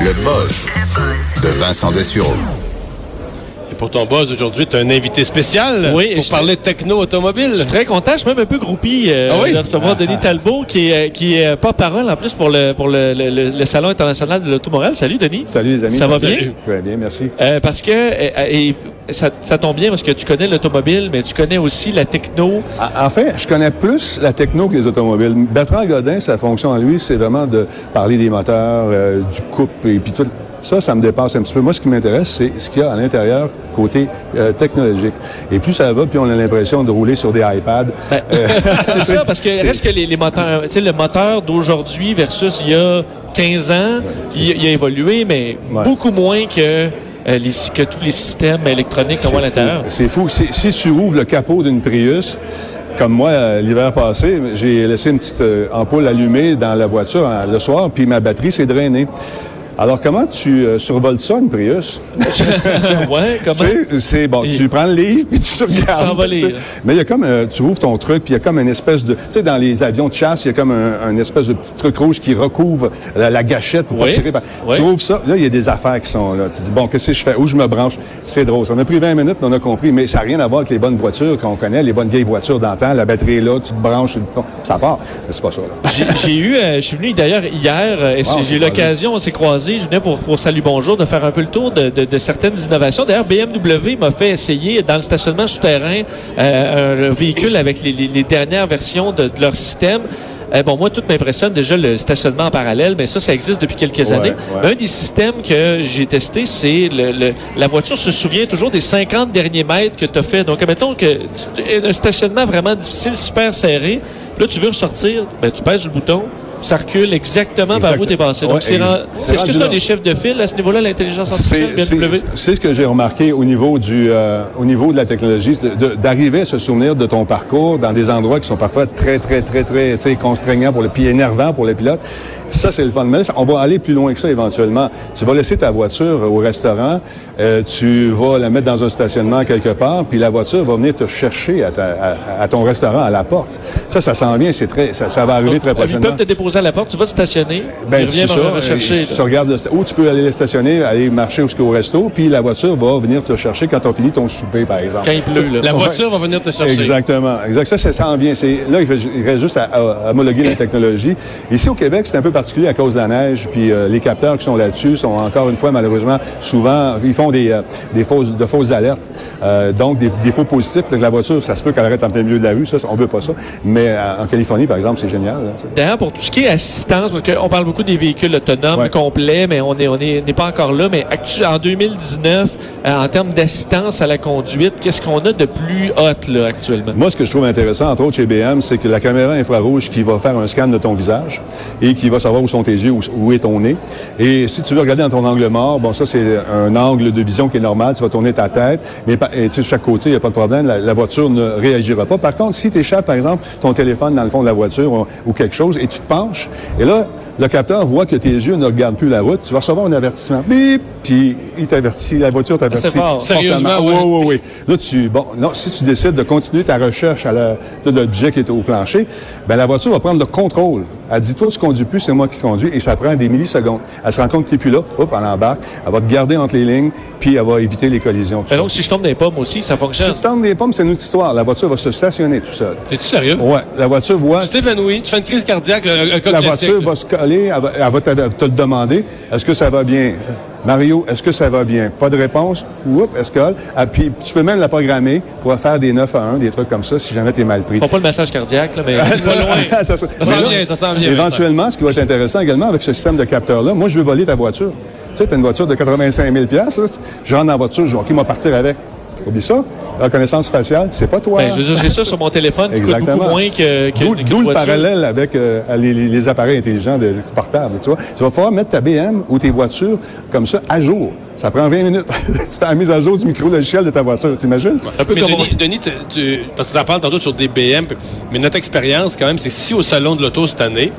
Le buzz de Vincent Dessureau. Pour ton buzz aujourd'hui, tu as un invité spécial Oui, pour je- parler de techno-automobile. Je suis très content, je suis même un peu groupie euh, Ah oui? de recevoir Denis Talbot, qui est, qui est porte-parole en plus pour le, pour le, le- le- le Salon international de l'automobile. Salut Denis. Salut les amis. Ça va bien? Très bien, merci. Euh, parce que euh, et ça, ça tombe bien parce que tu connais l'automobile, mais tu connais aussi la techno. En en fait, je connais plus la techno que les automobiles. Bertrand Godin, sa fonction à lui, c'est vraiment de parler des moteurs, euh, du couple et puis tout. Ça, ça me dépasse un petit peu. Moi, ce qui m'intéresse, c'est ce qu'il y a à l'intérieur côté euh, technologique. Et plus ça va, puis on a l'impression de rouler sur des iPads. Ben, c'est ça, parce que reste que les, les moteurs, tu sais, le moteur d'aujourd'hui versus il y a 15 ans, il, il a évolué, mais Ouais. beaucoup moins que, euh, les, que tous les systèmes électroniques qu'on voit à l'intérieur. C'est fou. Si, tu ouvres le capot d'une Prius, comme moi, euh, l'hiver passé, j'ai laissé une petite euh, ampoule allumée dans la voiture euh, le soir, puis ma batterie s'est drainée. Alors, comment tu euh, survoles ça, une Prius? ouais, comment? Tu sais, c'est bon, Et- tu prends le livre puis tu regardes. tu. Mais il y a comme, euh, tu ouvres ton truc puis il y a comme une espèce de, tu sais, dans les avions de chasse, il y a comme un, espèce de petit truc rouge qui recouvre la, la gâchette pour Oui. pas tirer. par- Oui. Tu ouvres ça, là il y a des affaires qui sont là. Tu dis bon, qu'est-ce que je fais? Où je me branche? C'est drôle. Ça m'a pris 20 minutes, mais on a compris. Mais ça n'a rien à voir avec les bonnes voitures qu'on connaît, les bonnes vieilles voitures d'antan. La batterie est là, tu te branches, ça part. Mais c'est pas ça. Là. J'ai eu, euh, je suis venu d'ailleurs hier, euh, et Wow, j'ai l'occasion, on s'est croisés, je venais pour, pour Salut Bonjour de faire un peu le tour de, de- de certaines innovations. D'ailleurs, BMW m'a fait essayer dans le stationnement souterrain euh, un véhicule avec les, les- les dernières versions de, de leur système. Euh, bon, moi, tout m'impressionne déjà le stationnement en parallèle, mais ça, ça existe depuis quelques Ouais, années. ouais. Mais un des systèmes que j'ai testé, c'est le, le- la voiture se souvient toujours des 50 derniers mètres que tu as fait. Donc, admettons que tu- un stationnement vraiment difficile, super serré. Là, tu veux ressortir, ben, tu pèses le bouton, ça recule exactement par où tu es passé. Donc, Ouais, c'est est-ce que c'est un des chefs de file à ce niveau-là, l'intelligence artificielle c'est- ce que j'ai remarqué au niveau du euh, au niveau de la technologie, d'arriver à se souvenir de ton parcours dans des endroits qui sont parfois très très très très tu sais, contraignants pour le pied énervant pour le pilote. Ça c'est le fun. Mais on va aller plus loin que ça éventuellement. Tu vas laisser ta voiture au restaurant, euh, tu vas la mettre dans un stationnement quelque part, puis la voiture va venir te chercher à, ta- à- à ton restaurant à la porte. Ça, ça s'en vient, c'est très, ça, ça va arriver très Ils prochainement. peuvent te déposer à la porte, tu vas te stationner, Ben, ça. rechercher. Tu regardes le ou tu peux aller le stationner, aller marcher jusqu'au resto, puis la voiture va venir te chercher quand tu as fini ton souper, par exemple. Quand il pleut, là. La voiture va venir te chercher. Exactement. Exact. Ça, ça s'en vient. C'est, là, il, reste juste à, à homologuer la technologie. Ici, au Québec, c'est un peu particulier à cause de la neige, puis euh, les capteurs qui sont là-dessus sont encore une fois, malheureusement, souvent, ils font des, euh, des fausses, de fausses alertes. Euh, donc, des, des faux positifs. Que la voiture, ça se peut qu'elle arrête en plein milieu de la rue. Ça, on veut pas ça. Mais euh, en Californie, par exemple, c'est génial. D'ailleurs, pour tout ce qui est assistance, parce qu'on parle beaucoup des véhicules autonomes Ouais. complets, mais on n'est on est, pas encore là. Mais en 2019, euh, en termes d'assistance à la conduite, qu'est-ce qu'on a de plus hot là, actuellement? Moi, ce que je trouve intéressant, entre autres chez BM, c'est que la caméra infrarouge qui va faire un scan de ton visage et qui va savoir où sont tes yeux, où, où est ton nez. Et si tu veux regarder dans ton angle mort, bon, ça, c'est un angle de vision qui est normal. Tu vas tourner ta tête, mais et, de chaque côté, il n'y a pas de problème. La, la voiture ne réagira pas. Par contre, si tu échappes, par exemple, ton téléphone dans le fond de la voiture ou, ou quelque chose et tu te et là, le capteur voit que tes yeux ne regardent plus la route, tu vas recevoir un avertissement. Bip! Puis il t'avertit, la voiture t'avertit. Sérieusement. Oui, oui, oui. Là, tu, bon, non, si tu décides de continuer ta recherche à l'objet qui est au plancher, ben la voiture va prendre le contrôle. Elle dit, toi, tu conduis plus, c'est moi qui conduis, et ça prend des millisecondes. Elle se rend compte que tu n'es plus là, hop, elle embarque, elle va te garder entre les lignes, puis elle va éviter les collisions. ça. donc, si je tombe les pommes aussi, ça fonctionne. Si tu tombes des pommes, c'est une autre histoire. La voiture va se stationner tout seul. T'es-tu sérieux? Ouais, la voiture voit, Tu t'évanouis, tu fais une crise cardiaque, un, un cas la voiture va se elle va, elle va te, te le demander. Est-ce que ça va bien? Mario, est-ce que ça va bien? Pas de réponse? Oups, escale. Ah, puis tu peux même la programmer pour faire des 9 à 1, des trucs comme ça, si jamais tu es mal pris. Font pas le massage cardiaque, là, mais pas loin. ça, Ça Mais s'en là, vient, ça s'en vient. Éventuellement, ce qui va être intéressant également avec ce système de capteur-là, moi, je veux voler ta voiture. Tu sais, tu as une voiture de 85 000 là, je rentre dans la voiture, je dis, OK, moi, partir avec. Oublie ça. La reconnaissance faciale, c'est pas toi. Ben, je veux dire, j'ai ça sur mon téléphone coûte Exactement. beaucoup moins que, que D'où le parallèle avec euh, les, appareils intelligents de, portables. Tu vois, tu vas pouvoir mettre ta BM ou tes voitures comme ça à jour. Ça prend 20 minutes. tu fais la mise à jour du micro-logiciel de ta voiture, t'imagines? Un peu Mais comme Denis, Denis, tu- tu- parce que tu en parles tantôt sur des BM, mais notre expérience, quand même, c'est si au Salon de l'Auto cette année,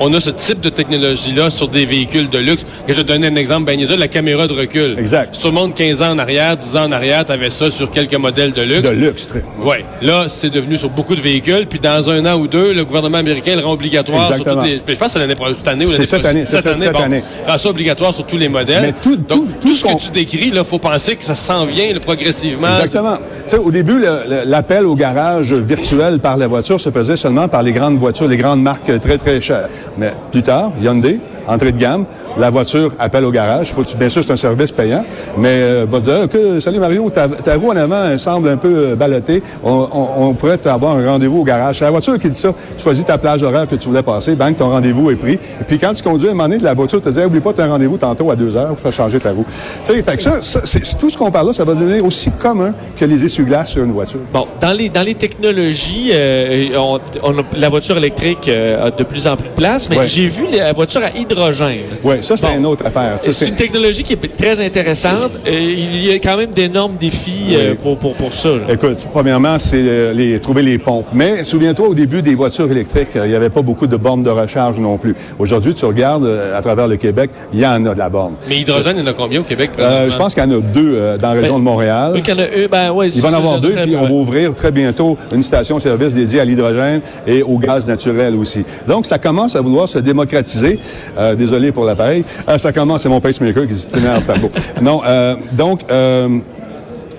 on a ce type de technologie-là sur des véhicules de luxe. Et je donner un exemple, ben, la caméra de recul. Exact. Si tout le monde 15 ans en arrière, 10 ans en arrière, tu avais ça sur quelques modèles de luxe. De luxe, très. Oui. Là, c'est devenu sur beaucoup de véhicules. Puis dans un an ou deux, le gouvernement américain le rend obligatoire Exactement. sur toutes les. puis Je pense que c'est l'année pro- cette année ou C'est cette prochaine. année, c'est cette- cette bon. année. Rend ça obligatoire sur tous les modèles. Mais tout- Donc, tout- tout, tout ce que tu décris, là, faut penser que ça s'en vient là, progressivement. Exactement. Tu sais, au début, le- le- l'appel au garage virtuel par la voiture se faisait seulement par les grandes voitures, les grandes marques très, très chères. Mais plus tard, Hyundai, entrée de gamme, la voiture appelle au garage. Faut, bien sûr, c'est un service payant, mais euh, va dire, OK, salut Mario, ta, ta roue en avant elle semble un peu euh, ballottée. On, on- on pourrait avoir un rendez-vous au garage. C'est la voiture qui dit ça. Tu choisis ta plage horaire que tu voulais passer, bang, ton rendez-vous est pris. Et puis quand tu conduis, à un moment donné, la voiture te dit, oublie pas, tu as un rendez-vous tantôt à deux heures pour faire changer ta roue. Tu sais, fait que ça, ça, c'est tout ce qu'on parle là, ça va devenir aussi commun que les essuie-glaces sur une voiture. Bon, dans les, dans les technologies, euh, on, on a- la voiture électrique euh, a de plus en plus de place, mais Ouais. j'ai vu la voiture à hydrogène. Oui, ça, c'est Bon. une autre affaire. C'est une technologie qui est très intéressante. Euh, il y a quand même d'énormes défis euh, pour, pour, pour ça. là. Écoute, premièrement, c'est euh, les, trouver les pompes. Mais souviens-toi, au début des voitures électriques, il n'y avait pas beaucoup de bornes de recharge non plus. Aujourd'hui, tu regardes à travers le Québec, il y en a de la borne. Mais hydrogène, il y en a combien au Québec? Euh, je pense qu'il y en a deux dans la région Ben, de Montréal. Qu'il y en a ben, ouais, Il va en avoir deux, puis on va ouvrir très bientôt une station-service dédiée à l'hydrogène et au gaz naturel aussi. Donc, ça commence à vouloir se démocratiser. Euh, désolé pour l'appareil. Euh, ça commence, c'est mon pacemaker qui se tient en tableau. Non, euh, donc... Euh,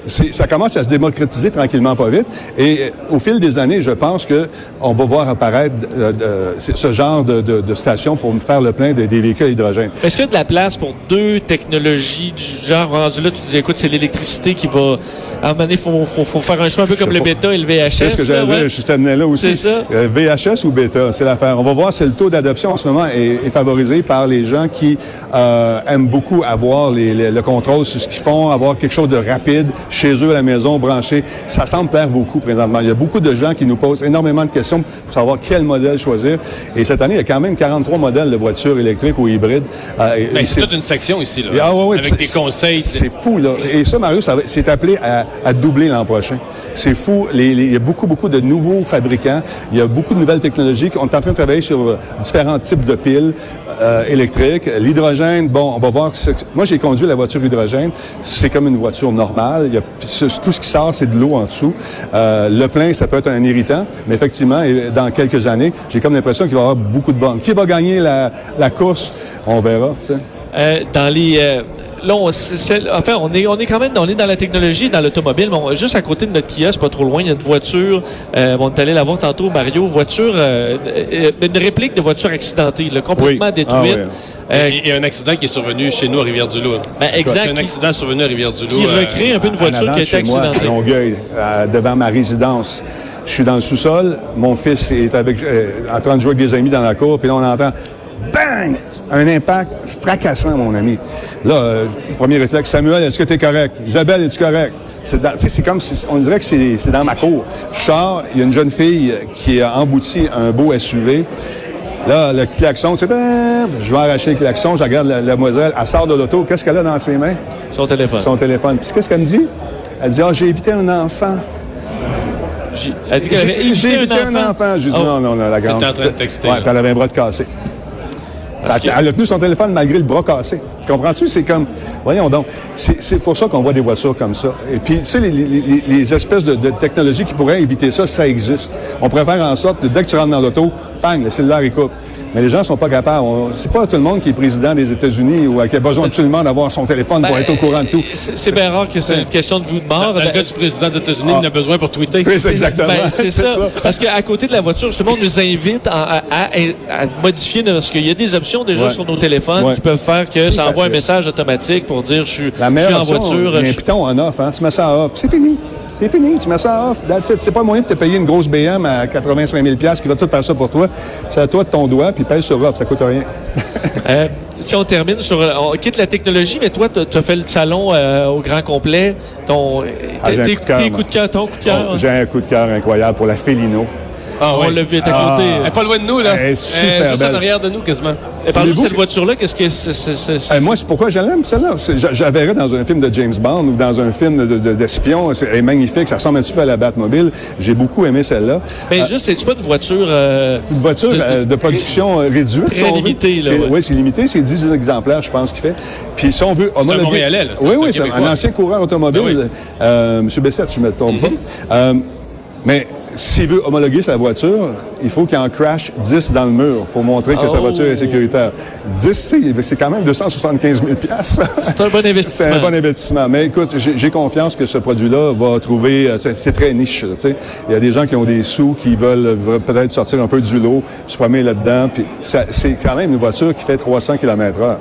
ça commence à se démocratiser tranquillement, pas vite. Et euh, au fil des années, je pense que on va voir apparaître euh, de- ce- genre de, de, de station pour faire le plein de- des véhicules à hydrogène. Est-ce qu'il y a de la place pour deux technologies du genre rendu là? Tu dis, écoute, c'est l'électricité qui va. À un moment donné, il faut, faut, faut faire un choix un peu comme le bêta et le VHS. C'est ce que j'allais ouais. je t'amenais là aussi. C'est ça. Euh, VHS ou bêta, c'est l'affaire. On va voir si le taux d'adoption en ce moment est, est favorisé par les gens qui euh, aiment beaucoup avoir les- les- le contrôle sur ce qu'ils font, avoir quelque chose de rapide chez eux à la maison, branché. Ça semble plaire beaucoup présentement. Il y a beaucoup de gens qui nous posent énormément de questions pour savoir quel modèle choisir. Et cette année, il y a quand même 43 modèles de voitures électriques ou hybrides. Euh, Ben, c'est toute une section ici, là. ah ouais, ouais, avec des conseils. C'est fou, là. Et ça, Mario, ça c'est appelé à, à doubler l'an prochain. C'est fou. Les- les- il y a beaucoup, beaucoup de nouveaux fabricants. Il y a beaucoup de nouvelles technologies. On est en train de travailler sur euh, différents types de piles euh, électriques. L'hydrogène, bon, on va voir. Moi, j'ai conduit la voiture hydrogène. C'est comme une voiture normale. Il y a, ce- tout ce qui sort, c'est de l'eau en dessous. Euh, le plein, ça peut être un irritant. Mais effectivement, dans quelques années, j'ai comme l'impression qu'il va y avoir beaucoup de bornes. Qui va gagner la, course? On verra. Euh, dans les. euh, là, on, c'est- c'est- enfin, on est, on est quand même on est dans la technologie, dans l'automobile. mais on- juste à côté de notre kiosque, pas trop loin, il y a une voiture. Euh, on est allé la voir tantôt, Mario. Voiture, euh, euh, une réplique de voiture accidentée, là, complètement Oui. détruite. Ah. Euh, Il y a un accident qui est survenu chez nous à Rivière-du-Loup. ben, Il y a exact. un qui- accident survenu à Rivière-du-Loup. qui recrée un peu une voiture qui a été moi, à accidentée. Longueuil, euh, devant ma résidence. Je suis dans le sous-sol, mon fils est avec, euh, en train de jouer avec des amis dans la cour, puis là, on entend bang! Un impact fracassant, mon ami. Là, euh, premier réflexe, Samuel, est-ce que tu es correct? Isabelle, es-tu correct? C'est tu sais, comme si, on dirait que c'est dans ma cour. Sors, il y a une jeune fille qui a embouti un beau SUV. Là, le klaxon, c'est ben, je vais arracher le klaxon, je regarde la, la demoiselle, elle sort de l'auto, qu'est-ce qu'elle a dans ses mains? Son téléphone. son téléphone. Puis qu'est-ce qu'elle me dit? Elle dit, ah, j'ai évité un enfant. J'ai- Elle dit qu'elle avait J'ai j'ai évité un enfant. enfant. J'ai dit, Oh. non, non, non, la grande. était en train de texter, Ouais, là. puis elle avait un bras de cassé. Elle, a tenu son téléphone malgré le bras cassé. Tu comprends-tu? C'est comme, voyons donc, c'est pour ça qu'on voit des voitures comme ça. Et puis, tu sais, les, les- les- les espèces de, de technologies qui pourraient éviter ça, ça existe. On pourrait faire en sorte que dès que tu rentres dans l'auto, bang, le cellulaire, il coupe. Mais les gens sont pas capables. C'est pas tout le monde qui est président des États-Unis ou qui a besoin absolument d'avoir son téléphone pour Ben, être au courant de tout. C'est bien rare que c'est une question de vous de mort. Dans le cas du président des États-Unis, Ah. en a besoin pour tweeter. Oui, c'est exactement. Ben, c'est ça. ça. Parce qu'à côté de la voiture, justement, on nous invite à, à- à- à modifier, parce qu'il y a des options déjà Ouais. sur nos téléphones Ouais. qui peuvent faire que ça envoie un message automatique pour dire je suis, La je suis meilleure en option, voiture. il y a je- un piton en off, hein, tu mets ça en off. C'est fini. C'est fini, tu mets ça off. That's it. C'est pas moyen de te payer une grosse BM à 85 000 qui va tout faire ça pour toi. C'est à toi de ton doigt, puis pèse sur off, ça coûte rien. Euh, si on termine sur. On quitte la technologie, mais toi, tu as fait le salon euh, au grand complet. Ton, Ah, tes, coup cœur, de cœur, ton coup de cœur. Oh, J'ai un coup de cœur incroyable pour la Felino. Ah, On oui. l'a vu, elle est à Ah. côté. Elle est pas loin de nous, là. Elle est super juste belle. en arrière de nous, quasiment. Et parle-nous de cette que- voiture-là. Qu'est-ce que c'est? c'est- c'est- c'est- Eh, moi, c'est pourquoi je l'aime, celle-là. C'est- verrais dans un film de James Bond ou dans un film de- de- d'espion. C'est elle est magnifique. Ça ressemble un petit peu à la Batmobile. J'ai beaucoup aimé celle-là. Mais juste, c'est-tu pas une voiture... euh, C'est une voiture de- de- euh, de, production euh, réduite. Très si on veut. limitée, là, C'est- ouais. Oui, c'est limité. C'est 10 exemplaires, je pense, qu'il fait. Puis si on veut homologuer... Montréalais, là. C'est Oui, oui, c'est un ancien coureur automobile. Ben oui. euh, Monsieur Bessette, je ne me trompe Mm-hmm. pas. Euh, mais s'il veut homologuer sa voiture, il faut qu'il en crash 10 dans le mur pour montrer que sa Oh. voiture est sécuritaire. 10, tu sais, c'est quand même 275 000 C'est un bon C'est investissement. un bon investissement. Mais écoute, j'ai confiance que ce produit-là va trouver. euh, C'est c'est très niche. tu sais. Il y a des gens qui ont des sous, qui veulent peut-être sortir un peu du lot, se promener là-dedans. Puis c'est quand même une voiture qui fait 300 km/h.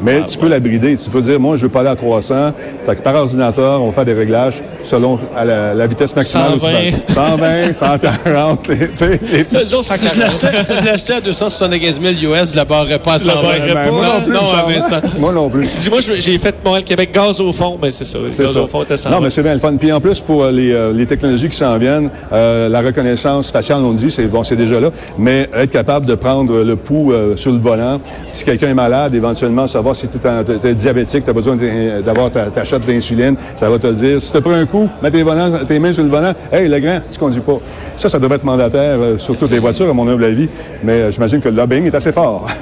Mais tu peux la brider. Tu peux dire, moi, je veux pas aller à 300. Fait que par ordinateur, on va faire des réglages selon à la, la vitesse maximale. où tu vas. 120, 140. tu sais, les- Le jour, ça Si je l'achetais si je l'achetais à 275 000 US, je la barrerais pas à Tu la 120. barrerais Ben, pas. moi non plus, non, me semble. à 100. Moi non plus. Dis-moi, j'ai fait Montréal-Québec gaz au fond, mais c'est ça. C'est gaz ça. au fond était sans Non, mais c'est bien le fun. Puis en plus, pour euh, les, euh, les technologies qui s'en viennent, euh, la reconnaissance faciale, on le dit, c'est bon, c'est déjà là, mais être capable de prendre le pouls euh, sur le volant, si quelqu'un est malade, éventuellement savoir si tu es, diabétique, tu as besoin d'avoir ta, ta shot d'insuline, ça va te le dire. Si tu pris un coup, mets tes, volants, tes mains sur le volant, hey, le grand, tu conduis pas. Ça, ça devrait être mandataire euh, sur toutes les voitures, à mon humble avis, mais euh, j'imagine que le lobbying est assez fort.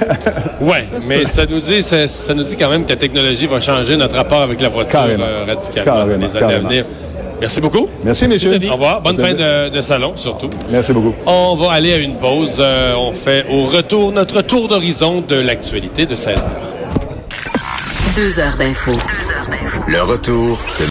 Ouais, mais ça nous dit, ça, ça nous dit quand même que la technologie va changer notre rapport avec la voiture Carrément. euh, radicalement Carrément, dans les années à venir. Merci beaucoup. Merci, messieurs. Denis. Au revoir. Bonne fin de, de salon, surtout. Merci beaucoup. On va aller à une pause. Euh, on fait au retour notre tour d'horizon de l'actualité de 16 heures. Deux heures d'info. Le retour de